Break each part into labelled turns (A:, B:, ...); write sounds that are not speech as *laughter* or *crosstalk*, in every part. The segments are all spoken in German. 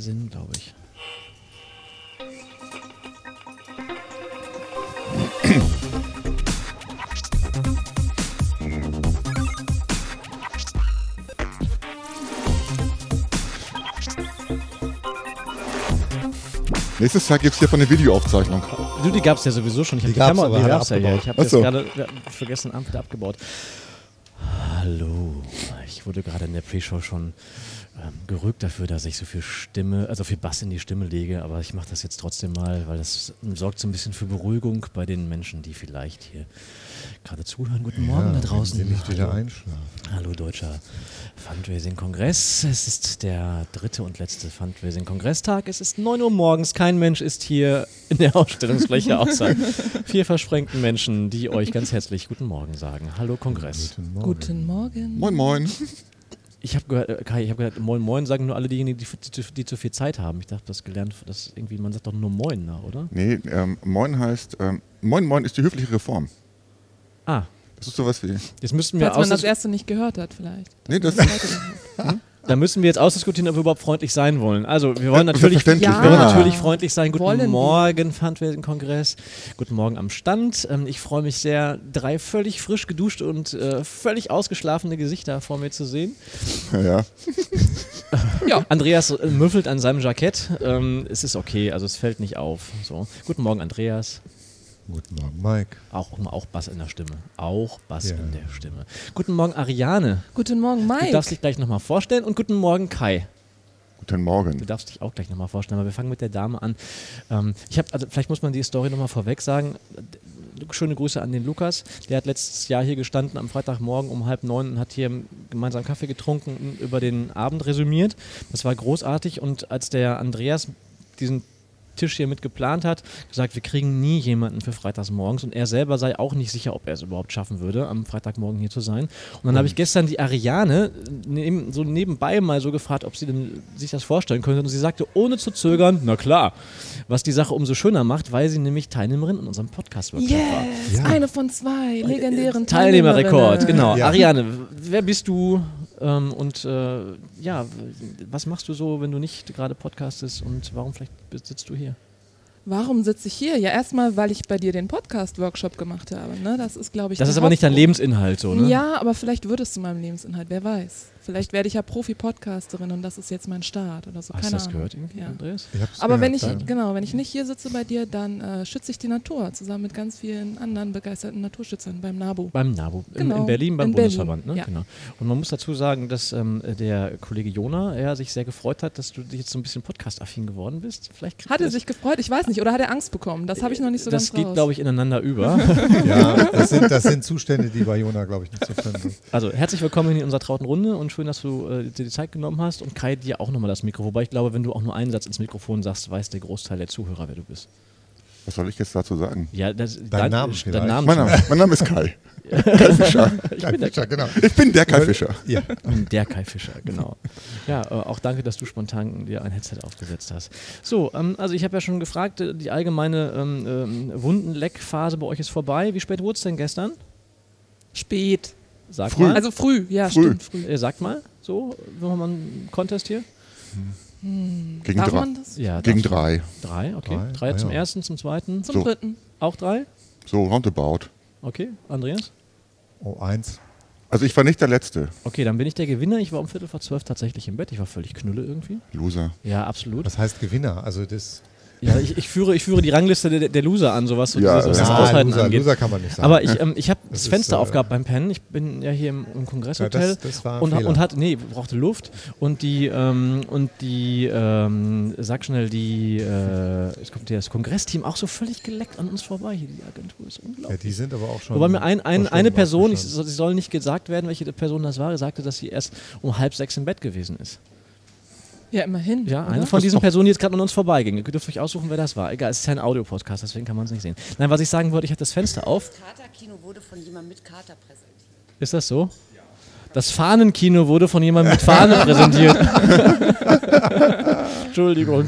A: Sinn, glaube ich.
B: Nächstes Jahr gibt es hier von der Videoaufzeichnung.
A: Du, die gab es ja sowieso schon. Ich habe
C: Die
A: die, Kamera,
C: aber
A: die
C: hat er
A: gab's ja hier.
C: abgebaut.
A: Ich habe
B: so.
A: gerade ja, vergessen, ab- wieder abgebaut. Hallo. Ich wurde gerade in der Pre-Show schon ähm, gerügt dafür, dass ich so viel Stimme, also viel Bass in die Stimme lege, aber ich mache das jetzt trotzdem mal, weil das sorgt so ein bisschen für Beruhigung bei den Menschen, die vielleicht hier gerade zuhören. Guten Morgen da draußen.
C: Wenn Sie nicht wieder
A: Hallo.
C: einschlafen.
A: Hallo Deutscher Fundraising-Kongress. Es ist der dritte und letzte Fundraising-Kongresstag. Es ist 9 Uhr morgens. Kein Mensch ist hier in der Ausstellungsfläche außer *laughs* vier versprengten Menschen, die euch ganz herzlich Guten Morgen sagen. Hallo Kongress.
C: Guten Morgen.
D: Guten Morgen.
B: Moin, moin.
A: Ich habe gehört, äh, Kai, ich habe gehört, Moin Moin sagen nur alle diejenigen, die, die, die, die zu viel Zeit haben. Ich dachte, das gelernt, dass irgendwie, man sagt doch nur Moin, na, oder?
B: Nee, ähm, Moin heißt, ähm, Moin Moin ist die höfliche Reform.
A: Ah,
B: Das ist sowas wie,
A: jetzt müssten wir
D: Falls man das erste nicht gehört hat, vielleicht.
B: nee, das, *laughs*
A: da müssen wir jetzt ausdiskutieren, ob wir überhaupt freundlich sein wollen. Also, wir wollen natürlich,
B: selbstverständlich.
D: Ja.
A: Wir wollen natürlich freundlich sein. Guten
D: Wollen.
A: Morgen, Fundraising-Kongress. Guten Morgen am Stand. Ähm, ich freue mich sehr, drei völlig frisch geduschte und äh, völlig ausgeschlafene Gesichter vor mir zu sehen.
B: ja.
D: Ja. *laughs*
A: Andreas äh, müffelt an seinem Jackett. Ähm, es ist okay, also es fällt nicht auf. So. Guten Morgen, Andreas.
C: Guten Morgen, Mike.
A: Auch, auch Bass in der Stimme. Auch Bass
C: Ja.
A: in der Stimme. Guten Morgen, Ariane.
D: Guten Morgen,
A: Du
D: Mike.
A: darfst dich gleich nochmal vorstellen. Und guten Morgen, Kai.
B: Guten
A: Du
B: Morgen.
A: darfst dich auch gleich nochmal vorstellen, aber wir fangen mit der Dame an. Ähm, ich habe, also vielleicht muss man die Story nochmal vorweg sagen. Schöne Grüße an den Lukas. Der hat letztes Jahr hier gestanden am Freitagmorgen um halb neun und hat hier gemeinsam Kaffee getrunken und über den Abend resümiert. Das war großartig und als der Andreas diesen Tisch hier mit geplant hat, gesagt, wir kriegen nie jemanden für freitags morgens und er selber sei auch nicht sicher, ob er es überhaupt schaffen würde, am Freitagmorgen hier zu sein. Und dann habe ich gestern die Ariane neben, so nebenbei mal so gefragt, ob sie denn sich das vorstellen könnte und sie sagte, ohne zu zögern, na klar, was die Sache umso schöner macht, weil sie nämlich Teilnehmerin in unserem war.
D: Yes,
C: Ja.
D: eine von zwei legendären
A: Teilnehmerrekord,
D: Teilnehmerinnen.
A: genau.
C: Ja.
A: Ariane, wer bist du ähm, und äh, ja, was machst du so, wenn du nicht gerade podcastest und warum vielleicht sitzt du hier?
D: Warum sitze ich hier? Ja, erstmal, weil ich bei dir den Podcast-Workshop gemacht habe. Ne? Das ist, glaube ich,
A: Das ist aber nicht dein. Lebensinhalt so, ne?
D: Ja, aber vielleicht wird es zu meinem Lebensinhalt, wer weiß. Vielleicht werde ich ja Profi-Podcasterin und das ist jetzt mein Start oder so.
A: Hast du
D: Keine
A: das
D: Ahnung.
A: gehört irgendwie,
D: Ja.
A: Andreas?
D: Aber wenn ich, genau, wenn ich nicht hier sitze bei dir, dann äh, schütze ich die Natur zusammen mit ganz vielen anderen begeisterten Naturschützern beim NABU.
A: Beim NABU, in,
D: Genau,
A: in Berlin beim
D: in
A: Bundesverband,
D: Berlin,
A: ne?
D: ja.
A: Genau. Und man muss dazu sagen, dass ähm, der Kollege Jona ja, sich sehr gefreut hat, dass du dich jetzt so ein bisschen podcast-affin geworden bist. Vielleicht kriegt
D: Hat
A: er das-
D: sich gefreut? Ich weiß nicht. Oder hat er Angst bekommen? Das habe ich noch nicht so
A: Das
D: ganz
A: geht,
D: raus.
A: glaube ich, ineinander über. *laughs*
C: Ja, das sind, das sind Zustände, die bei Jona, glaube ich, nicht zu finden sind.
A: Also herzlich willkommen in unserer trauten Runde und schön, dass du äh, dir die Zeit genommen hast und Kai dir auch nochmal das Mikro. Wobei ich glaube, wenn du auch nur einen Satz ins Mikrofon sagst, weiß der Großteil der Zuhörer, wer du bist.
B: Was soll ich jetzt dazu sagen?
A: Ja, das,
C: Dein Name
A: dein
C: vielleicht.
A: Namen
B: Mein Name, mein Name ist Kai. *laughs* Kai Fischer.
A: Ich bin der,
C: Ja, genau.
B: Ich bin der Kai Fischer.
C: Ja.
A: der Kai Fischer, genau. Ja, äh, auch danke, dass du spontan dir ein Headset aufgesetzt hast. So, ähm, also ich habe ja schon gefragt, äh, die allgemeine ähm, ähm, Wundenleckphase bei euch ist vorbei. Wie spät wurde es denn gestern?
D: Spät.
A: Sag
B: Früh.
A: mal.
D: Also früh, ja,
B: Früh.
D: stimmt, früh.
A: äh, sagt mal, so, machen wir mal einen Contest hier?
B: Gegen,
D: Darf
B: drei.
D: man das?
A: Ja,
B: Gegen drei.
A: Drei, okay.
C: Drei,
A: Drei
C: ah,
A: zum
C: ja.
A: ersten, zum zweiten.
D: Zum
B: So.
D: dritten.
A: Auch drei?
B: So roundabout.
A: Okay, Andreas?
C: Oh, eins.
B: Also ich war nicht der Letzte.
A: Okay, dann bin ich der Gewinner. Ich war um Viertel vor zwölf tatsächlich im Bett. Ich war völlig knülle irgendwie.
B: Loser.
A: Ja, absolut.
C: Was heißt Gewinner? Also das.
A: Ja, ich, ich, führe, ich führe die Rangliste der, der Loser an, so was, so
B: Ja,
A: dieses, was das
B: ja,
A: Aushalten
C: Loser,
A: angeht.
C: Loser kann man nicht sagen.
A: Aber ich, ähm, ich habe das,
C: Das ist,
A: Fenster
C: äh,
A: aufgehabt beim Pennen. Ich bin ja hier im, im Kongresshotel
C: Ja, das- das war ein
A: und,
C: Fehler.
A: und hat nee brauchte Luft und die ähm, und die ähm, sag schnell die äh, es kommt das Kongressteam auch so völlig geleckt an uns vorbei hier die Agentur ist
C: ja,
A: unglaublich.
C: die sind aber auch schon.
A: Wobei mir ein, ein, eine Person, ich, sie soll nicht gesagt werden, welche Person das war, sagte, dass sie erst um halb sechs im Bett gewesen ist.
D: Ja, immerhin.
A: Ja,
D: oder?
A: eine von diesen Personen, die jetzt gerade an uns vorbeiging. Ihr dürft euch aussuchen, wer das war. Egal, es ist ja ein Audiopodcast, deswegen kann man es nicht sehen. Nein, was ich sagen wollte, ich hatte das Fenster auf.
E: Katerkino wurde von jemandem mit Kater präsentiert.
A: Ist das so? Das Fahnenkino wurde von jemandem mit Fahne präsentiert. *laughs* *laughs* *laughs* Entschuldigung.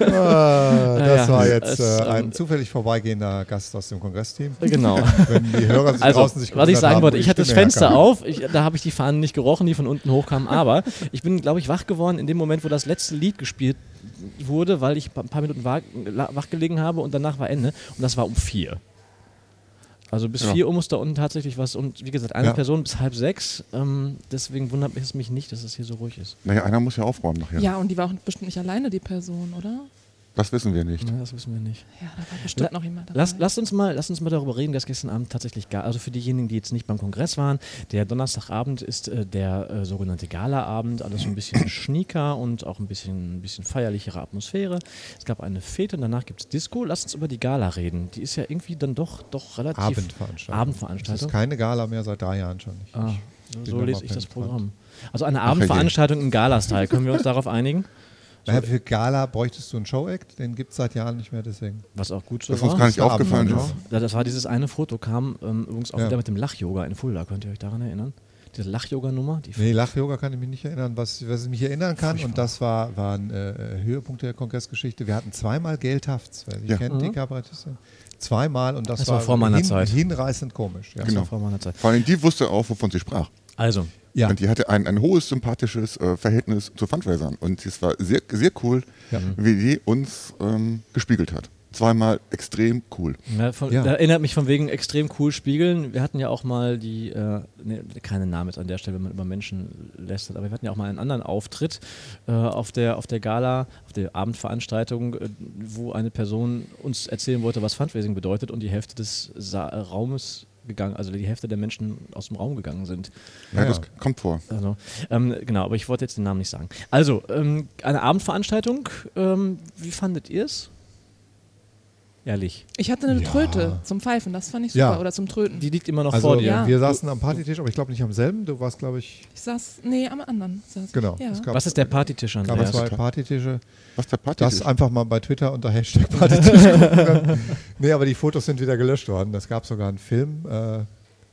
C: Ah, das
A: ja,
C: war jetzt
A: es,
C: äh,
A: ähm,
C: ein zufällig vorbeigehender Gast aus dem Kongressteam.
A: Genau.
C: Wenn die Hörer sich
A: Also,
C: draußen sich
A: was ich sagen
C: haben,
A: wollte,
C: wo
A: ich hatte das Fenster
C: herkam.
A: auf, ich, da habe ich die Fahnen nicht gerochen, die von unten hochkamen, aber ich bin, glaube ich, wach geworden in dem Moment, wo das letzte Lied gespielt wurde, weil ich ein paar Minuten wach, wach gelegen habe und danach war Ende und das war um vier. Also bis
B: Ja.
A: vier Uhr muss da unten tatsächlich was und wie gesagt, eine
C: Ja.
A: Person bis halb sechs, ähm, deswegen wundert es mich nicht, dass es hier so ruhig ist.
B: Naja, einer muss ja aufräumen nachher.
D: Ja, und die war auch bestimmt nicht alleine, die Person, oder?
B: Das wissen wir nicht.
A: Ja, das wissen wir nicht.
D: Ja, da war bestimmt
A: La-
D: noch jemand dabei.
A: Lass, lasst, uns mal, lasst uns mal darüber reden, dass gestern Abend tatsächlich, also für diejenigen, die jetzt nicht beim Kongress waren, der Donnerstagabend ist äh, der äh, sogenannte Galaabend, alles so ein bisschen *coughs* schnieker und auch ein bisschen, ein bisschen feierlichere Atmosphäre. Es gab eine Fete und danach gibt es Disco. Lass uns über die Gala reden. Die ist ja irgendwie dann doch, doch relativ...
C: Abendveranstaltung.
A: Abendveranstaltung.
C: Das ist keine Gala mehr seit drei Jahren schon nicht.
A: Ah,
C: bin
A: so lese
C: mal
A: ich das. Programm. Also eine
B: Ach,
A: Abendveranstaltung im Gala-Style. Können wir uns *laughs* darauf einigen?
C: Naja, für Gala bräuchtest du einen Show-Act, den gibt es seit Jahren nicht mehr, deswegen.
A: Was auch gut so
B: Das uns
A: war.
B: gar nicht
C: Das war
B: aufgefallen ist.
C: Abendveranstaltung.
A: Ja, das war dieses eine Foto, kam ähm, übrigens auch
C: Ja.
A: wieder mit dem Lach-Yoga in Fulda. Könnt ihr euch daran erinnern? Diese Lach-Yoga-Nummer? Die
C: Nee, Lach-Yoga kann ich mich nicht erinnern. Was, was ich mich erinnern kann, und das war, war ein äh, Höhepunkt der Kongressgeschichte, wir hatten zweimal Geltafts, wer sie
B: Ja.
C: kennt, die
A: Mhm.
C: Kabarettistin. Zweimal und das,
A: Das war vor meiner Zeit.
C: hinreißend komisch. Ja.
A: Das
B: Genau.
A: war vor meiner Zeit.
B: Vor allem die wusste auch, wovon sie sprach.
A: Also,
C: Ja.
B: Und die hatte ein, ein hohes sympathisches äh, Verhältnis zu Fundraisern. Und es war sehr, sehr cool,
C: Ja.
B: wie die uns ähm, gespiegelt hat. Zweimal extrem cool.
A: ja, von,
C: Ja.
A: da erinnert mich von wegen extrem cool spiegeln. Wir hatten ja auch mal die, äh, ne, keine Namen jetzt an der Stelle, wenn man über Menschen lästert, aber wir hatten ja auch mal einen anderen Auftritt äh, auf, der, auf der Gala, auf der Abendveranstaltung, äh, wo eine Person uns erzählen wollte, was Fundraising bedeutet und die Hälfte des Sa Raumes gegangen, also die Hälfte der Menschen aus dem Raum gegangen sind.
B: Ja,
C: Ja.
B: das kommt vor.
A: Also, ähm, genau, aber ich wollte jetzt den Namen nicht sagen. Also, ähm, eine Abendveranstaltung, ähm, wie fandet ihr es? Ehrlich.
D: Ich hatte eine
C: Ja.
D: Tröte zum Pfeifen, das fand ich
C: Ja.
D: super. Oder zum Tröten.
A: Die liegt immer noch
C: Also
A: vor dir.
D: Ja.
C: wir saßen am Partytisch, aber ich glaube nicht am selben. Du warst, glaube ich,
D: ich saß, nee, am anderen.
C: Genau.
D: Ja.
C: Es gab,
A: Was ist der Partytisch,
C: gab
A: Andreas?
C: zwei Partytische.
B: Was der Party
C: Das einfach mal bei Twitter unter Hashtag Partytisch. *laughs* Nee, aber die Fotos sind wieder gelöscht worden. Es gab sogar einen Film äh,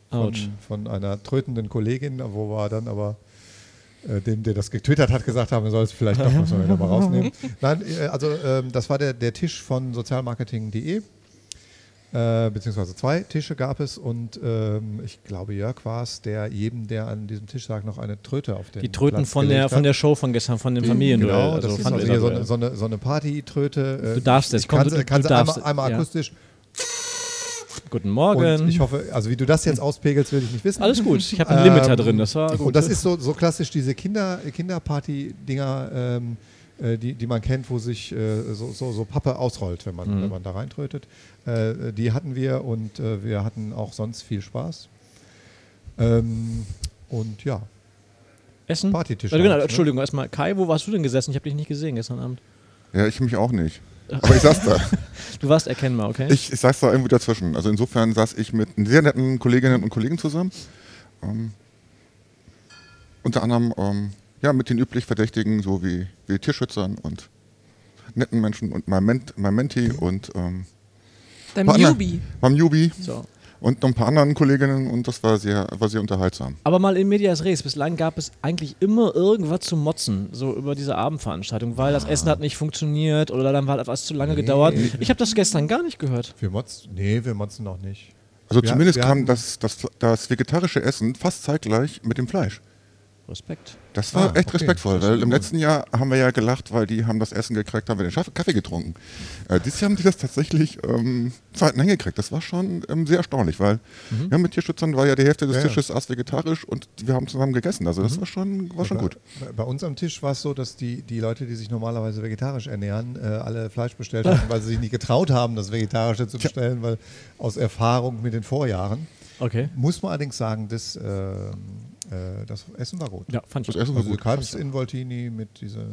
C: von, von einer trötenden Kollegin, wo wir dann aber äh, dem, der das getwittert hat, gesagt haben, wir sollen es vielleicht doch muss man wieder mal rausnehmen. *laughs* Nein, äh, also ähm, das war der, der Tisch von sozialmarketing.de. Äh, beziehungsweise zwei Tische gab es und ähm, ich glaube Jörg war es, der jedem, der an diesem Tisch lag, noch eine Tröte auf den
A: Die Tröten
C: Platz
A: von der,
C: gelegt
A: von
C: hat.
A: der Show von gestern, von dem Familienduell.
C: Genau,
A: also
C: das ist also hier so eine, so eine, so eine Party-Tröte.
A: Du
C: Äh,
A: darfst es, komm,
C: kann,
A: du-
C: sie- kann
A: du
C: sie
A: darfst
C: einmal, einmal
A: ja.
C: akustisch.
A: Guten Morgen.
C: Und ich hoffe, also wie du das jetzt auspegelst, will ich nicht wissen.
A: Alles gut, ich habe einen
C: Ähm,
A: Limiter drin, das war gut.
C: Und das ist so, so klassisch diese Kinder, Kinderparty-Dinger, ähm, äh, die, die man kennt, wo sich äh, so, so, so Pappe ausrollt, wenn man,
A: Mhm.
C: wenn man da reintrötet. Äh, die hatten wir und äh, wir hatten auch sonst viel Spaß. Ähm, und ja,
A: Essen?
C: Partytisch.
A: Äh, genau,
C: halt, ne?
A: Entschuldigung, erstmal Kai, wo warst du denn gesessen? Ich habe dich nicht gesehen gestern Abend.
B: Ja, ich mich auch nicht. Aber ich saß da.
A: Du warst erkennbar, okay?
B: Ich, ich saß da irgendwo dazwischen. Also insofern saß ich mit sehr netten Kolleginnen und Kollegen zusammen. Ähm, unter anderem ähm, ja, mit den üblich Verdächtigen, so wie, wie Tierschützern und netten Menschen und meinem, Ment, meinem Menti und ähm,
D: Dein
B: Partner.
D: Newbie.
B: meinem Jubi
A: so.
B: Und noch ein paar anderen Kolleginnen und das war sehr, war sehr unterhaltsam.
A: Aber mal in Medias Res. Bislang gab es eigentlich immer irgendwas zu motzen, so über diese Abendveranstaltung, weil das Essen hat nicht funktioniert oder dann war etwas zu lange
C: Nee.
A: gedauert. Ich habe das gestern gar nicht gehört.
C: Wir motzen, nee, wir motzen noch nicht.
B: Also
C: Wir-
B: zumindest
C: wir
B: kam das, das, das vegetarische Essen fast zeitgleich mit dem Fleisch.
A: Respekt.
B: Das war
C: Ah,
B: echt
C: okay.
B: respektvoll, weil im letzten Jahr haben wir ja gelacht, weil die haben das Essen gekriegt, haben wir den Kaffee getrunken. Äh, dieses Jahr haben die das tatsächlich ähm, zweiten hingekriegt. Das war schon ähm, sehr erstaunlich, weil ja, mit Tierschützern war ja die Hälfte des
C: Mhm. Ja, ja.
B: Tisches erst vegetarisch und wir haben zusammen gegessen. Also das war schon, war schon
C: bei,
B: gut.
C: Bei, uns am Tisch war es so, dass die, die Leute, die sich normalerweise vegetarisch ernähren, äh, alle Fleisch bestellt haben, weil sie sich nicht getraut haben, das Vegetarische zu bestellen, weil aus Erfahrung mit den Vorjahren.
A: Okay.
C: Muss man allerdings sagen, das, ähm, äh, das Essen war gut.
A: Ja, fand ich
B: Das
A: auch.
B: Essen war
C: Also
B: gut.
C: Kalbsinvoltini mit dieser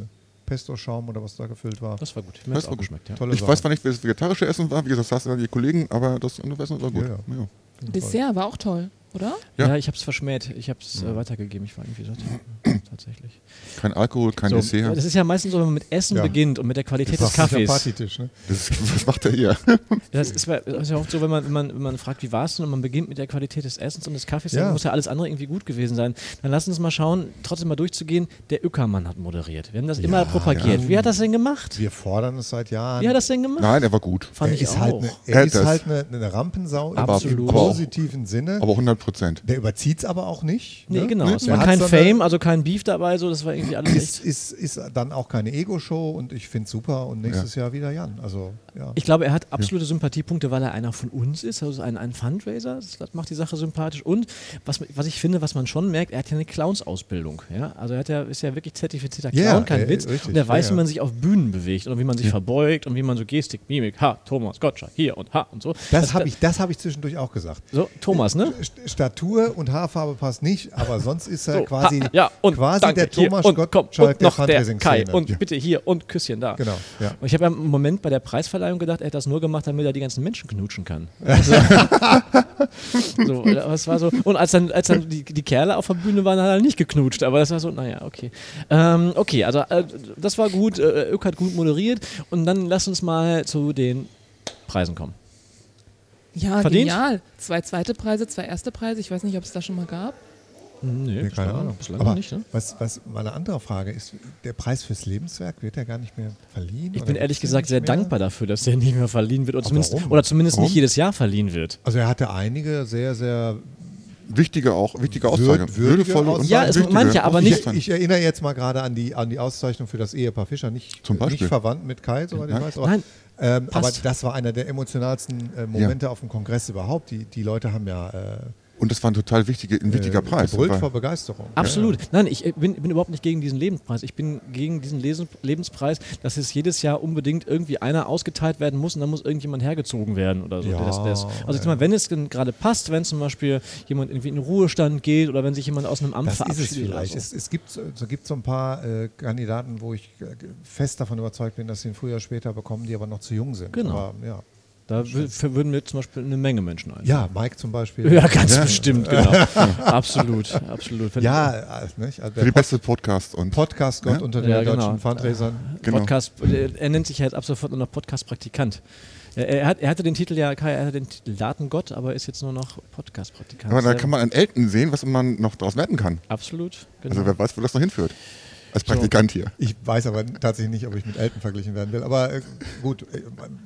C: Pesto-Schaum oder was da gefüllt war.
A: Das war gut. Mir
B: Das
A: auch
B: war gut.
A: geschmeckt, ja.
C: Tolle
B: Ich
C: Sache.
B: weiß zwar nicht, wie das vegetarische Essen war, wie gesagt, das saßen ja die Kollegen, aber das andere Essen war gut.
C: Ja, ja.
B: Ja.
D: Dessert war auch toll. Oder?
A: Ja,
B: Ja.
A: ich habe es verschmäht. Ich habe es äh, weitergegeben. Ich war irgendwie so *clears throat* tatsächlich.
B: Kein Alkohol, kein
A: So,
B: Dessert.
A: das ist ja meistens so, wenn man mit Essen
C: Ja.
A: beginnt und mit der Qualität des
C: Das ist ja
A: Kaffees.
C: Partytisch, ne?
B: Das, was macht er hier? *laughs*
A: Das ist, das ist ja oft so, wenn man, wenn, man, wenn man fragt, wie war es denn und man beginnt mit der Qualität des Essens und des Kaffees,
C: Ja.
A: dann muss ja alles andere irgendwie gut gewesen sein. Dann lass uns mal schauen, trotzdem mal durchzugehen. Der Öckermann hat moderiert. Wir haben das immer propagiert.
C: ja.
A: Wie hat das denn gemacht?
C: Wir fordern es seit Jahren.
A: Wie hat das denn gemacht?
B: Nein, er war gut.
A: Fand
C: er
A: ich
C: ist
A: auch.
C: halt, eine,
B: Er
C: er ist halt eine, eine Rampensau im-
A: Absolut.
C: im
B: Aber auch-
C: positiven Sinne.
B: Aber 100 Prozent.
C: Der überzieht es aber auch nicht.
A: Nee,
C: ne?
A: genau.
C: Ne?
A: Es war
C: hat
A: kein Fame, also kein Beef dabei, so das war irgendwie alles
C: Ist,
A: echt.
C: ist, ist dann auch keine Ego-Show und ich finde es super und nächstes Jahr wieder Jan. Also, ja.
A: Ich glaube, er hat absolute Sympathiepunkte, weil er einer von uns ist, also ein, ein Fundraiser. Das macht die Sache sympathisch. Und was, was ich finde, was man schon merkt, er hat ja eine Clowns-Ausbildung. Ja? Also er hat ja, ist ja wirklich zertifizierter Clown,
C: Ja,
A: kein
C: äh,
A: Witz.
C: richtig,
A: und er weiß,
C: ja,
A: wie
C: ja.
A: man sich auf Bühnen bewegt und wie man sich verbeugt und wie man so Gestik, Mimik, ha, Thomas Gottschalk, hier und ha und so.
C: das habe ich, das hab ich zwischendurch auch gesagt.
A: So, Thomas, ne?
C: St- Statur und Haarfarbe passt nicht, aber sonst ist er
A: So,
C: quasi,
A: ha, ja, und
C: quasi
A: danke,
C: der
A: hier,
C: Thomas
A: und komm,
C: Gottschalk
A: und noch der Kai
C: Fundraising-Szene.
A: und bitte hier und Küsschen da.
C: Genau, ja.
A: Und ich habe ja im Moment bei der Preisverleihung gedacht, er hat das nur gemacht, damit er die ganzen Menschen knutschen kann. *laughs* Also, so, das war so. Und als dann, als dann die, die Kerle auf der Bühne waren, hat er nicht geknutscht. Aber das war so, naja, okay. Ähm, okay, also äh, das war gut. Äh, Ök hat gut moderiert. Und dann lass uns mal zu den Preisen kommen.
D: Ja,
A: Verdient?
D: genial. Zwei zweite Preise, zwei erste Preise. Ich weiß nicht, ob es da schon mal gab.
A: Nee,
C: Nee, keine Ahnung.
A: Bislang
C: Aber
A: noch nicht, ne?
C: was, was meine andere Frage ist, der Preis fürs Lebenswerk wird ja gar nicht mehr verliehen?
A: Ich bin ehrlich gesagt
C: nicht
A: sehr
C: mehr?
A: dankbar dafür, dass der nicht mehr verliehen wird. Oder
C: Aber
A: zumindest,
C: warum?
A: oder zumindest nicht
B: Warum?
A: jedes Jahr verliehen wird.
C: Also er hatte einige sehr, sehr
B: Wichtige auch, wichtige
C: Würd-
B: Auszeichnungen.
C: würdige
B: Würdevolle und
A: Ja, es- manche, aber nicht-
C: Ich, ich erinnere jetzt mal gerade an die, an die Auszeichnung für das Ehepaar Fischer, nicht,
B: Zum Beispiel.
C: nicht verwandt mit Kai, soweit ich weiß. Aber,
A: Nein,
C: ähm, aber das war einer der emotionalsten äh, Momente auf dem Kongress überhaupt. Die, die Leute haben ja äh,
B: Und das war ein total wichtige, ein wichtiger
C: äh,
B: Preis.
C: gebrüllt
B: War-
C: vor Begeisterung.
A: Absolut. Nein, ich äh, bin, bin überhaupt nicht gegen diesen Lebenspreis. Ich bin gegen diesen Lesen, Lebenspreis, dass es jedes Jahr unbedingt irgendwie einer ausgeteilt werden muss und dann muss irgendjemand hergezogen werden oder so.
C: Ja,
A: das, das. Also ich
C: ja.
A: sag mal, wenn es denn gerade passt, wenn zum Beispiel jemand irgendwie in den Ruhestand geht oder wenn sich jemand aus einem Amt
C: Das ist
A: verabschiedet.
C: es vielleicht.
A: Oder
C: Es, es gibt, so- so gibt so ein paar äh, Kandidaten, wo ich äh, fest davon überzeugt bin, dass sie ihn früher oder später bekommen, die aber noch zu jung sind.
A: Genau.
C: Aber, ja.
A: Da würden mir zum Beispiel eine Menge Menschen ein.
C: ja, Mike zum Beispiel.
A: Ja, ganz bestimmt, *laughs* genau. absolut, absolut.
C: Ja, äh, nicht? Also
B: Für die beste Podcast und
C: Podcast Gott
B: Ja?
C: unter den
A: Ja, genau.
C: deutschen Fundraisern.
B: Genau.
A: Podcast, äh, er nennt sich ja jetzt ab sofort nur noch Podcast-Praktikant. Er, er, hat, er hatte den Titel ja, Kai, er hatte den Titel Datengott, aber ist jetzt nur noch Podcast-Praktikant.
B: aber da kann man an Elton sehen, was man noch daraus werden kann.
A: Absolut, genau.
B: Also wer weiß, wo das noch hinführt. Als Praktikant hier.
C: Ich weiß aber tatsächlich nicht, ob ich mit Elton verglichen werden will. Aber äh, gut, äh,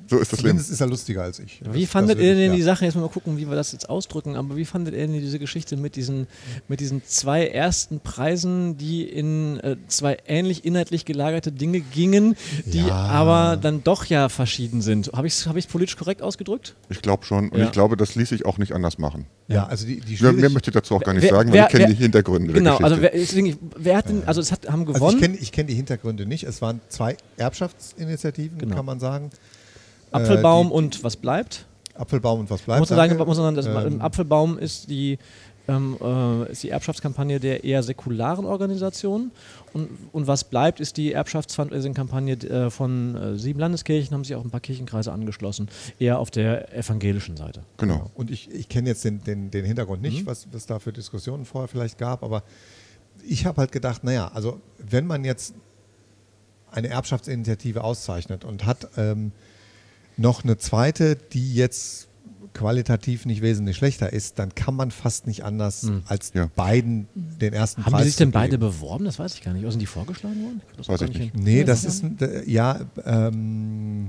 B: So ist das
C: zumindest ist er lustiger als ich.
A: Wie
C: Das-
A: fandet
C: das
A: ihr denn
C: ja.
A: die Sache, jetzt mal gucken, wie wir das jetzt ausdrücken, aber wie fandet ihr denn diese Geschichte mit diesen, mit diesen zwei ersten Preisen, die in äh, zwei ähnlich inhaltlich gelagerte Dinge gingen, die
C: Ja.
A: aber dann doch ja verschieden sind? Habe ich es hab ich's politisch korrekt ausgedrückt?
B: Ich glaube schon. Und
A: Ja.
B: ich glaube, das ließ sich auch nicht anders machen.
C: Ja, also die, die
B: Mehr, möchte ich dazu auch gar nicht
A: Wer-
B: sagen, weil
A: wer-
B: ich kenne die Hintergründe
A: Genau,
B: der
A: also
B: Geschichte.
A: wer, deswegen, wer hat denn, also es hat, haben
C: Also
A: gewonnen
C: ich kenne ich kenn die Hintergründe nicht. Es waren zwei Erbschaftsinitiativen,
A: Genau.
C: kann man sagen.
A: Apfelbaum
C: Äh,
A: und was bleibt?
C: die Apfelbaum und was bleibt.
A: muss man sagen, muss man sagen dass
C: Ähm,
A: im Apfelbaum ist die, ähm, äh, ist die Erbschaftskampagne der eher säkularen Organisationen und, und was bleibt, ist die Erbschaftsfundraising-Kampagne äh, von äh, sieben Landeskirchen, haben sich auch ein paar Kirchenkreise angeschlossen, eher auf der evangelischen Seite.
B: Genau.
C: Und ich, ich kenne jetzt den, den, den Hintergrund
A: Mhm.
C: nicht, was es da für Diskussionen vorher vielleicht gab, aber ich habe halt gedacht, naja, also wenn man jetzt eine Erbschaftsinitiative auszeichnet und hat ähm, noch eine zweite, die jetzt qualitativ nicht wesentlich schlechter ist, dann kann man fast nicht anders als
B: Ja.
C: beiden den ersten.
A: Haben
C: Preis
A: die sich denn beide beworben? Das weiß ich gar nicht. Oder sind die vorgeschlagen worden? Das
B: Weiß
A: gar
B: ich nicht.
C: Nee, das ist, ein- ja, ähm,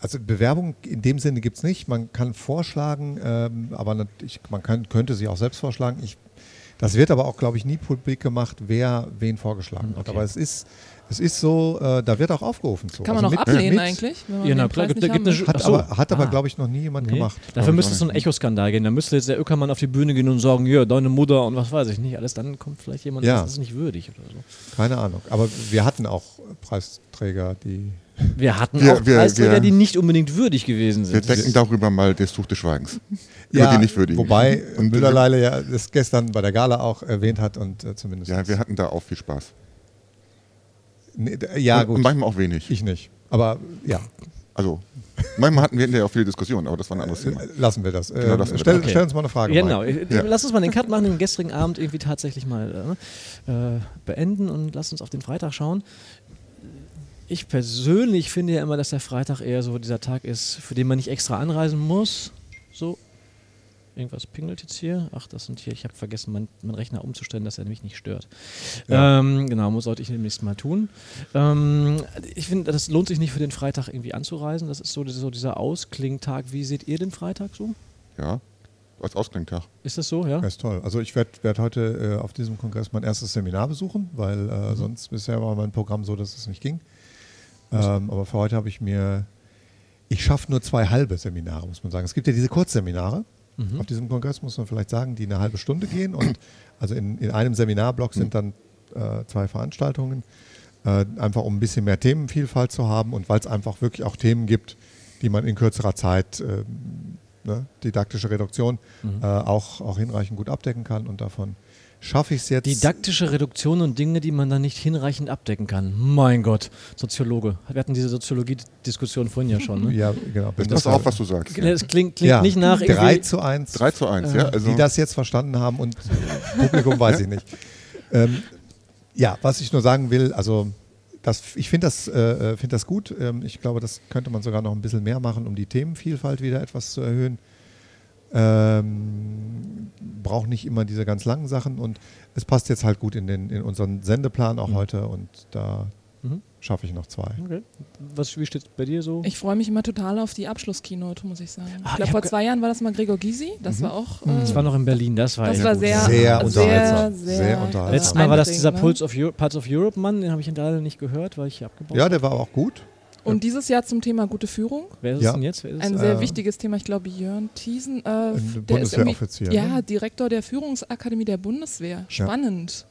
C: also Bewerbung in dem Sinne gibt es nicht. Man kann vorschlagen, ähm, aber ich, man kann, könnte sie auch selbst vorschlagen. Ich, das wird aber auch, glaube ich, nie publik gemacht, wer wen vorgeschlagen hat.
A: Okay.
C: Aber es ist, es ist so, äh, da wird auch aufgerufen zu.
D: Kann man
C: Also
D: auch
C: mit-
D: ablehnen
C: mit-
D: eigentlich, wenn man
A: Ja, na klar, gibt-
D: nicht
A: gibt eine
C: Hat
A: so.
C: aber, hat aber
A: Ah.
C: glaube ich, noch nie jemand
A: Nee.
C: gemacht.
A: Dafür müsste es so ein. Echoskandal gehen. Da müsste jetzt der Öckermann auf die Bühne gehen und sagen, ja, deine Mutter und was weiß ich nicht. Alles dann kommt vielleicht jemand,
C: Ja.
A: das ist nicht würdig oder so.
C: Keine Ahnung. Aber wir hatten auch Preisträger, die.
A: Wir hatten
B: Wir-
A: auch
B: wir-
A: Preisträger,
B: wir-
A: die nicht unbedingt würdig gewesen
B: Wir
A: sind.
B: decken darüber mal das Tuch des Schweigens. Über
C: Ja,
B: die nicht würdigen.
C: wobei
B: Und-
C: Müller-Leile ja das gestern bei der Gala auch erwähnt hat und äh, zumindest.
B: Ja, wir hatten da auch viel Spaß.
C: Nee, ja,
B: und,
C: gut.
B: und manchmal auch wenig.
C: Ich nicht. Aber ja.
B: Also, manchmal hatten wir hinterher auch viele Diskussionen, aber das war ein anderes Thema.
C: Lassen wir das. Äh,
B: Genau, lassen wir
C: stell,
B: das.
C: stell uns mal eine Frage.
A: Genau.
C: Mike.
B: Ja.
A: Lass uns mal den Cut machen, den gestrigen Abend irgendwie tatsächlich mal äh, äh, beenden und lass uns auf den Freitag schauen. Ich persönlich finde ja immer, dass der Freitag eher so dieser Tag ist, für den man nicht extra anreisen muss. So. Irgendwas pingelt jetzt hier. Ach, das sind hier. Ich habe vergessen, meinen mein Rechner umzustellen, dass er mich nicht stört.
C: Ja.
A: Ähm, genau, muss sollte ich demnächst mal tun. Ähm, ich finde, das lohnt sich nicht für den Freitag irgendwie anzureisen. Das ist so, so dieser Ausklingtag. Wie seht ihr den Freitag so?
B: Ja, als Ausklingtag.
A: Ist das so, ja?
C: Ja, ist toll. Also ich werde werd heute äh, auf diesem Kongress mein erstes Seminar besuchen, weil äh,
A: Mhm.
C: sonst bisher war mein Programm so, dass es nicht ging. Ähm, aber für heute habe ich mir, ich schaffe nur zwei halbe Seminare, muss man sagen. Es gibt ja diese Kurzseminare
A: Mhm.
C: auf diesem Kongress, muss man vielleicht sagen, die eine halbe Stunde gehen. Und *clears throat* also in, in einem Seminarblock sind dann äh, zwei Veranstaltungen, äh, einfach um ein bisschen mehr Themenvielfalt zu haben und weil es einfach wirklich auch Themen gibt, die man in kürzerer Zeit, äh, ne, didaktische Reduktion,
A: Mhm.
C: äh, auch, auch hinreichend gut abdecken kann. Und davon schaffe ich es jetzt.
A: Didaktische Reduktion und Dinge, die man dann nicht hinreichend abdecken kann. Mein Gott, Soziologe. Wir hatten diese Soziologie-Diskussion vorhin ja schon. Ne?
C: Ja, genau.
B: Pass
C: Das-
B: auf, was du sagst.
A: Es klingt, klingt
C: ja,
A: nicht nach
C: 3
A: irgendwie-
C: zu 1.
B: 3 zu 1, ja. Also,
C: die das jetzt verstanden haben und Publikum weiß *laughs* ich nicht. Ähm, ja, was ich nur sagen will, also das, ich finde das, äh, find das gut. Ähm, ich glaube, das könnte man sogar noch ein bisschen mehr machen, um die Themenvielfalt wieder etwas zu erhöhen. Ähm, braucht nicht immer diese ganz langen Sachen und es passt jetzt halt gut in, den, in unseren Sendeplan auch heute und da
A: Mhm.
C: schaffe ich noch zwei.
A: Okay. Was, wie steht es bei dir so?
D: Ich freue mich immer total auf die Abschlusskeynote, muss ich sagen.
A: Ah,
D: ich glaube, vor zwei Jahren war das mal Gregor Gysi. Das war auch. Äh,
A: das war noch in Berlin, das war
D: das war sehr,
C: Sehr unterhaltsam.
D: Sehr,
C: Sehr
D: äh,
C: unterhaltsam.
A: Letztes Mal war das dieser
D: ne?
A: Pulse of Europe, Parts of Europe Mann, den habe ich leider nicht gehört, weil ich hier abgebaut
C: Ja, der war auch gut.
D: Und dieses Jahr zum Thema gute Führung.
A: Wer ist es
C: Ja.
A: denn jetzt? Wer ist es?
D: Ein sehr
C: Äh,
D: wichtiges Thema. Ich glaube, Jörn Thiesen. Äh, der ist irgendwie-
C: Bundeswehroffizier,
D: Ja,
C: ne?
D: Direktor der Führungsakademie der Bundeswehr. Spannend.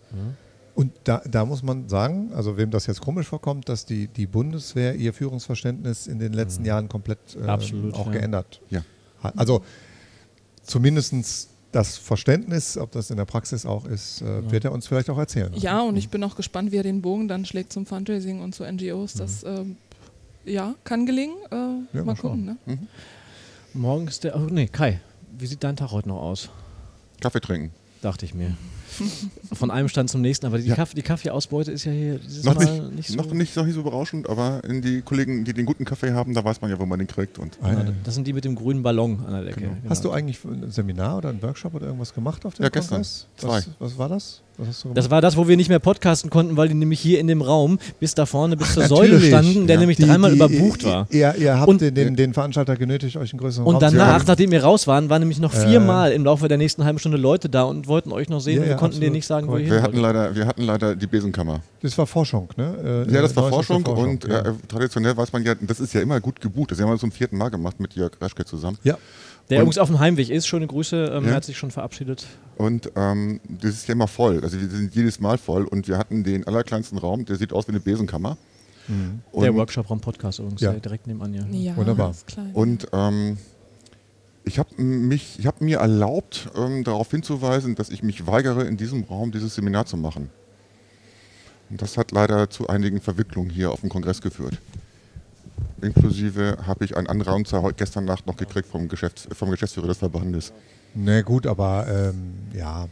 C: Und da, da muss man sagen, also wem das jetzt komisch vorkommt, dass die, die Bundeswehr ihr Führungsverständnis in den letzten Jahren komplett äh,
A: Absolut,
C: auch
A: ja.
C: geändert
B: Ja.
C: hat. Also zumindest das Verständnis, ob das in der Praxis auch ist, äh, wird er uns vielleicht auch erzählen.
D: Ja, und ich bin auch gespannt, wie er den Bogen dann schlägt zum Fundraising und zu NGOs. Das ähm, ja, kann gelingen. Äh,
C: Ja,
D: mal
C: mal
D: gucken. Ne?
A: Morgen ist der. Oh, nee, Kai, wie sieht dein Tag heute noch aus?
B: Kaffee trinken.
A: Dachte ich mir. *laughs* Von einem Stand zum nächsten, aber die,
B: Ja.
A: Kaffee, die Kaffeeausbeute ist ja hier dieses
B: Noch
A: Mal
B: nicht,
A: nicht so.
B: noch, nicht, noch nicht so berauschend, aber in die Kollegen, die den guten Kaffee haben, da weiß man ja, wo man den kriegt. Und
C: ja.
A: Das sind die mit dem grünen Ballon an der Decke.
B: Genau.
A: Genau.
C: Hast du eigentlich ein Seminar oder ein Workshop oder irgendwas gemacht auf dem
B: Ja, gestern.
C: Kongress?
B: Zwei.
C: Was, was war das? Was hast du gemacht?
A: Das war das, wo wir nicht mehr podcasten konnten, weil die nämlich hier in dem Raum bis da vorne, bis zur
C: Natürlich.
A: Säule standen, der
B: Ja.
A: nämlich
C: Die-
A: dreimal
C: die-
A: überbucht war.
C: Ihr, ihr habt
A: Und-
C: den, den, den Veranstalter genötigt, euch einen größeren
A: Und
C: Raum zu
A: danach, nachdem wir raus waren, waren nämlich noch
C: Äh.
A: viermal im Laufe der nächsten halben Stunde Leute da und wollten euch noch sehen.
C: Ja,
A: und wir
C: ja,
A: konnten denen
C: absolut.
A: nicht sagen, wo
C: Korrekt.
A: ihr
B: wir
A: hin
B: hatten,
A: wollt.
B: leider, wir hatten leider die Besenkammer.
C: Das war Forschung, ne? Äh,
B: Ja, das war
C: neueste
B: Forschung, und
C: ja.
B: äh, traditionell weiß man ja, das ist ja immer gut gebucht. Das haben wir zum vierten Mal gemacht mit Jörg Raschke zusammen.
C: ja.
A: Der
B: Und-
A: übrigens auf dem Heimweg ist. Schöne Grüße. Ähm,
B: Ja.
A: Er hat sich schon verabschiedet.
B: Und ähm, das ist ja immer voll. Also wir sind jedes Mal voll und wir hatten den allerkleinsten Raum, der sieht aus wie eine Besenkammer. Und,
A: der Workshop-Raum Podcast übrigens,
C: Ja.
A: direkt nebenan. Ja.
D: Ja,
C: Wunderbar.
D: ist klein.
B: Und ähm, ich habe mich, ich habe mir erlaubt, ähm, darauf hinzuweisen, dass ich mich weigere, in diesem Raum dieses Seminar zu machen. Und das hat leider zu einigen Verwicklungen hier auf dem Kongress geführt. Inklusive habe ich einen Anraunzer gestern Nacht noch gekriegt vom, Geschäfts-, vom Geschäftsführer des Verbandes.
C: Na gut, aber ähm, ja.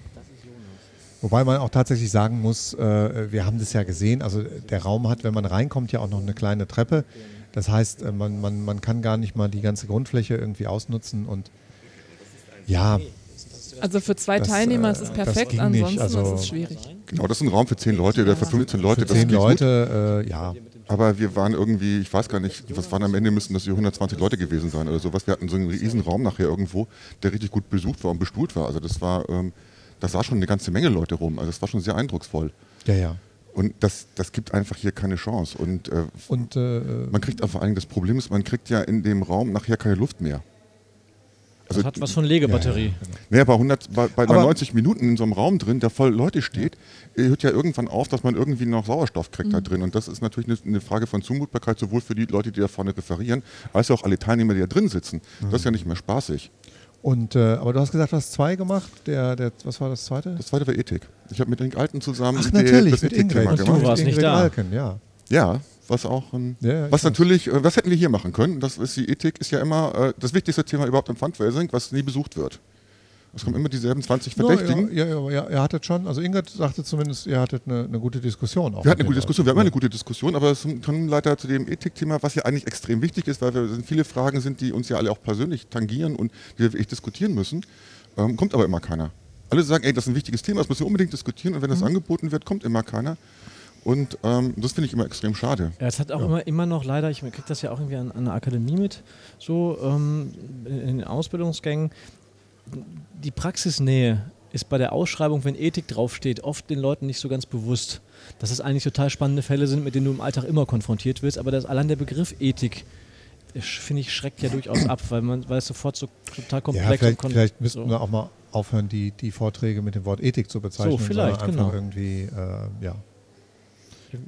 C: Wobei man auch tatsächlich sagen muss, äh, wir haben das ja gesehen, also der Raum hat, wenn man reinkommt, ja auch noch eine kleine Treppe. Das heißt, äh, man, man, man kann gar nicht mal die ganze Grundfläche irgendwie ausnutzen und ja,
D: also für zwei
C: Das,
D: Teilnehmer
C: äh,
D: ist es
C: das
D: perfekt, ansonsten
C: also-
D: ist es schwierig.
B: Genau, das ist ein Raum für 10 Leute oder für 15 Leute.
C: für
B: das
C: zehn. Leute, äh, ja.
B: Aber wir waren irgendwie, ich weiß gar nicht, was waren am Ende, müssten das hier 120 Leute gewesen sein oder sowas. Wir hatten so einen riesen Raum nachher irgendwo, der richtig gut besucht war und bestuhlt war. Also das war, ähm, da sah schon eine ganze Menge Leute rum. Also das war schon sehr eindrucksvoll.
C: Ja, ja.
B: Und das, das gibt einfach hier keine Chance. Und äh,
C: Und äh,
B: man kriegt auch vor allem, das Problem ist, man kriegt ja in dem Raum nachher keine Luft mehr.
A: Das hat was von Legebatterie.
B: Naja, bei, 100, bei, bei, bei
C: Aber-
B: 90 Minuten in so einem Raum drin, der voll Leute steht, äh, hört ja irgendwann auf, dass man irgendwie noch Sauerstoff kriegt da drin. Und das ist natürlich eine, eine Frage von Zumutbarkeit, sowohl für die Leute, die da vorne referieren, als auch alle Teilnehmer, die da drin sitzen. Das ist ja nicht mehr spaßig.
C: Und, äh, aber du hast gesagt, du hast zwei gemacht. Der, der, was war das zweite?
B: Das zweite war Ethik. Ich habe mit den Alten zusammen
C: Ach, natürlich,
B: das
C: mit
B: Ethikthema.
A: Und du
B: gemacht.
A: warst nicht da.
C: Alken, ja.
B: Ja, was auch ein,
C: Ja,
B: was natürlich, äh, was hätten wir hier machen können? Das ist die Ethik, ist ja immer äh, das wichtigste Thema überhaupt im Fundraising, was nie besucht wird. Es kommen immer dieselben 20 Verdächtigen.
C: Ja, ja, ja, ja, ihr hattet schon, also Ingrid sagte zumindest, ihr hattet eine, eine gute Diskussion. Auch
B: Wir hatten eine gute Diskussion, wir haben eine gute Diskussion, aber es kommen leider zu dem Ethikthema, was ja eigentlich extrem wichtig ist, weil wir sind viele Fragen sind, die uns ja alle auch persönlich tangieren und die wir wirklich diskutieren müssen, ähm, kommt aber immer keiner. Alle sagen, ey, das ist ein wichtiges Thema, das müssen wir unbedingt diskutieren und wenn das angeboten wird, kommt immer keiner. Und ähm, das finde ich immer extrem schade.
A: Ja, es hat auch immer, immer noch leider, ich kriege das ja auch irgendwie an, an der Akademie mit, so ähm, in, den Ausbildungsgängen, die Praxisnähe ist bei der Ausschreibung, wenn Ethik draufsteht, oft den Leuten nicht so ganz bewusst, dass es eigentlich total spannende Fälle sind, mit denen du im Alltag immer konfrontiert wirst, aber das, allein der Begriff Ethik, äh, finde ich, schreckt ja durchaus ab, weil man weil es sofort so total komplex
C: Ja, vielleicht,
A: und
C: vielleicht müssten
A: so.
C: wir auch mal aufhören, die, die Vorträge mit dem Wort Ethik zu bezeichnen,
A: So, vielleicht,
C: sondern einfach
A: genau.
C: irgendwie äh, ja,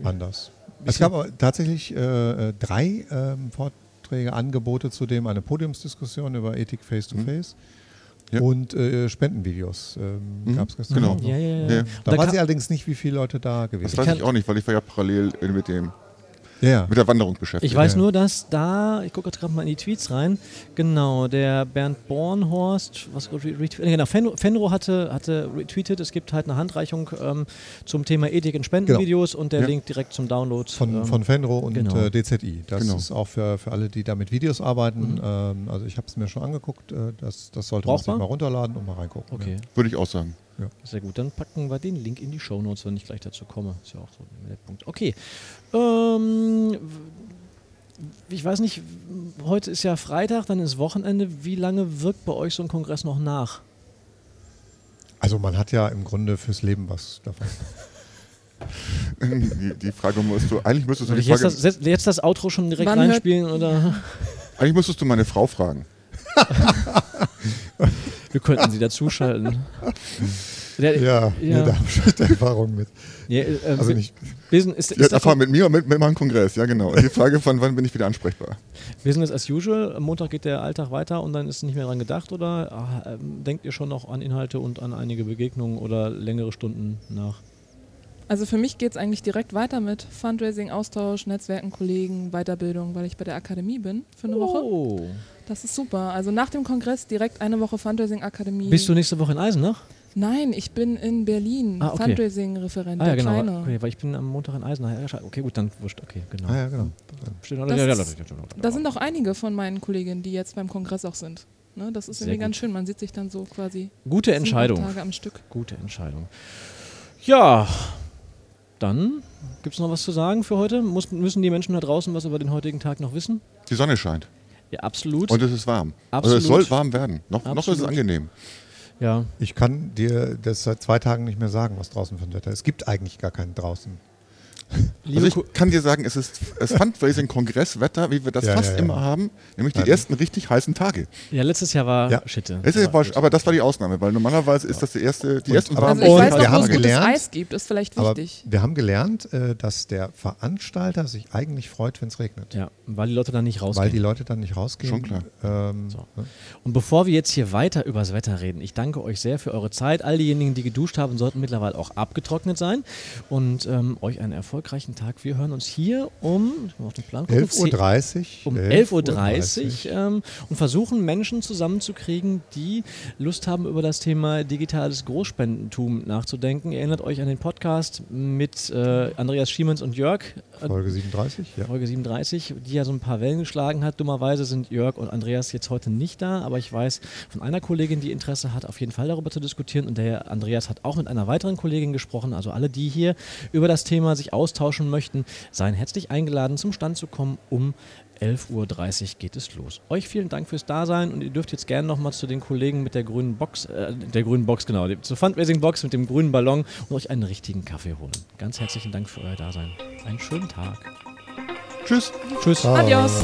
C: anders. Es gab tatsächlich äh, äh, drei ähm, Vorträge, Angebote zu dem, eine Podiumsdiskussion über Ethik face-to-face
B: Ja.
C: und äh, Spendenvideos ähm,
B: Mhm,
C: gab es gestern.
B: genau.
A: Ja, ja, ja.
B: Ja.
A: Und
C: Da
A: da
C: weiß ich allerdings nicht, wie viele Leute da
B: Das
C: gewesen
B: weiß
C: sind.
B: ich auch nicht, weil ich war ja parallel mit dem
C: Ja, ja.
B: mit der Wanderung beschäftigt.
A: Ich weiß
C: Ja.
A: nur, dass da, ich gucke jetzt gerade mal in die Tweets rein, genau, der Bernd Bornhorst, was re- retweet, genau, Fenro, Fenro hatte, hatte retweetet, es gibt halt eine Handreichung ähm, zum Thema Ethik in Spendenvideos und der
B: Ja.
A: Link direkt zum Download.
C: Von,
A: ähm,
C: von Fenro und
A: genau.
C: äh, DZI. Das
B: Genau.
C: ist auch für, für alle, die da mit Videos arbeiten.
A: Mhm.
C: Ähm, also ich habe es mir schon angeguckt. Äh, das, das sollte
A: Brauchbar?
C: man sich mal runterladen und mal reingucken.
A: Okay,
B: Würde ich auch sagen.
A: Sehr gut. Dann packen wir den Link in die Shownotes, wenn ich gleich dazu komme. Ist ja auch so der Punkt. Okay. Ähm, ich weiß nicht, heute ist ja Freitag, dann ist Wochenende. Wie lange wirkt bei euch so ein Kongress noch nach?
C: Also man hat ja im Grunde fürs Leben was davon. *laughs*
B: Die, die Frage musst du, eigentlich müsstest du die
A: jetzt
B: Frage,
A: das, jetzt das Outro schon direkt
D: Wann
A: reinspielen oder?
B: eigentlich müsstest du meine Frau fragen. *laughs*
A: Wir könnten sie dazuschalten. Der,
C: Ja,
A: ja.
C: Nee, da habe ich Erfahrungen mit.
A: ja, äh,
C: Also nicht.
A: Business, ist, ist
B: Erfahrung mit mir und mit, mit meinem Kongress, ja genau. Die Frage von wann bin ich wieder ansprechbar?
A: Business as usual. Am Montag geht der Alltag weiter und dann ist nicht mehr dran gedacht oder ah, ähm, denkt ihr schon noch an Inhalte und an einige Begegnungen oder längere Stunden nach?
D: Also für mich geht es eigentlich direkt weiter mit Fundraising, Austausch, Netzwerken, Kollegen, Weiterbildung, weil ich bei der Akademie bin für eine Woche.
A: Oh.
D: Das ist super. Also nach dem Kongress direkt eine Woche Fundraising Akademie.
A: Bist du nächste Woche in Eisenach?
D: Nein, ich bin in Berlin,
A: Ah, okay.
D: Fundraising-Referent,
A: Ah ja,
D: der
A: genau.
D: Kleine.
A: Okay, weil ich bin am Montag in Eisenach. Ja, scha- Okay, gut, dann wurscht. Okay, genau.
C: Ah ja, genau.
D: Das. Da sind auch einige von meinen Kolleginnen, die jetzt beim Kongress auch sind. Ne, das ist
A: Sehr
D: irgendwie ganz
A: gut.
D: schön. Man sieht sich dann so quasi
A: Gute Entscheidung.
D: Tage am Stück.
A: Gute Entscheidung. Ja, dann gibt es noch was zu sagen für heute? Muss, müssen die Menschen da draußen was über den heutigen Tag noch wissen?
B: Die Sonne scheint
A: Ja, absolut.
B: und es ist warm.
A: Absolut.
B: Also es soll warm werden. Noch, noch ist es angenehm.
A: ja,
C: Ich kann dir das seit zwei Tagen nicht mehr sagen, was draußen für ein Wetter ist. Es gibt eigentlich gar keinen draußen.
B: Also ich kann dir sagen, es ist das Fundraising-Kongresswetter, wie wir das
C: Ja,
B: fast
C: ja, ja.
B: immer haben, nämlich die ersten richtig heißen Tage.
A: ja, letztes Jahr war
C: Ja.
A: Schitte.
B: Es ist,
A: Aber
B: aber, das war die Ausnahme, weil normalerweise ist das die erste, die
C: Und-
B: ersten warmen
D: Also ich weiß
C: wir
D: noch, wo
C: haben gelernt-
D: Eis gibt, ist vielleicht
C: Aber
D: wichtig.
C: wir haben gelernt, äh, dass der Veranstalter sich eigentlich freut, wenn es regnet.
A: Ja, weil die Leute dann nicht rausgehen.
C: Weil die Leute dann nicht rausgehen.
B: Schon klar.
C: Ähm,
A: So.
C: ne?
A: Und bevor wir jetzt hier weiter über das Wetter reden, ich danke euch sehr für eure Zeit. All diejenigen, die geduscht haben, sollten mittlerweile auch abgetrocknet sein. Und ähm, euch einen erfolgreichen Tag. Wir hören uns hier um ich muss auf den Plan gucken,
C: 11.30 Uhr.
A: um 11.30 Uhr ähm, und versuchen Menschen zusammenzukriegen, die Lust haben, über das Thema digitales Großspendentum nachzudenken. Ihr erinnert euch an den Podcast mit äh, Andreas Schiemens und Jörg. äh,
C: Folge 37, ja.
A: Folge 37, die ja so ein paar Wellen geschlagen hat. Dummerweise sind Jörg und Andreas jetzt heute nicht da, aber ich weiß von einer Kollegin, die Interesse hat, auf jeden Fall darüber zu diskutieren. Und der Andreas hat auch mit einer weiteren Kollegin gesprochen. Also alle, die hier über das Thema sich austauschen möchten, seien herzlich eingeladen, zum Stand zu kommen. Um 11.30 Uhr geht es los. Euch vielen Dank fürs Dasein und ihr dürft jetzt gerne nochmal zu den Kollegen mit der grünen Box, äh, der grünen Box, genau, zur Fundraising-Box mit dem grünen Ballon und euch einen richtigen Kaffee holen. Ganz herzlichen Dank für euer Dasein. Einen schönen Tag.
B: Tschüss.
A: Tschüss.
C: Ciao.
D: Adios.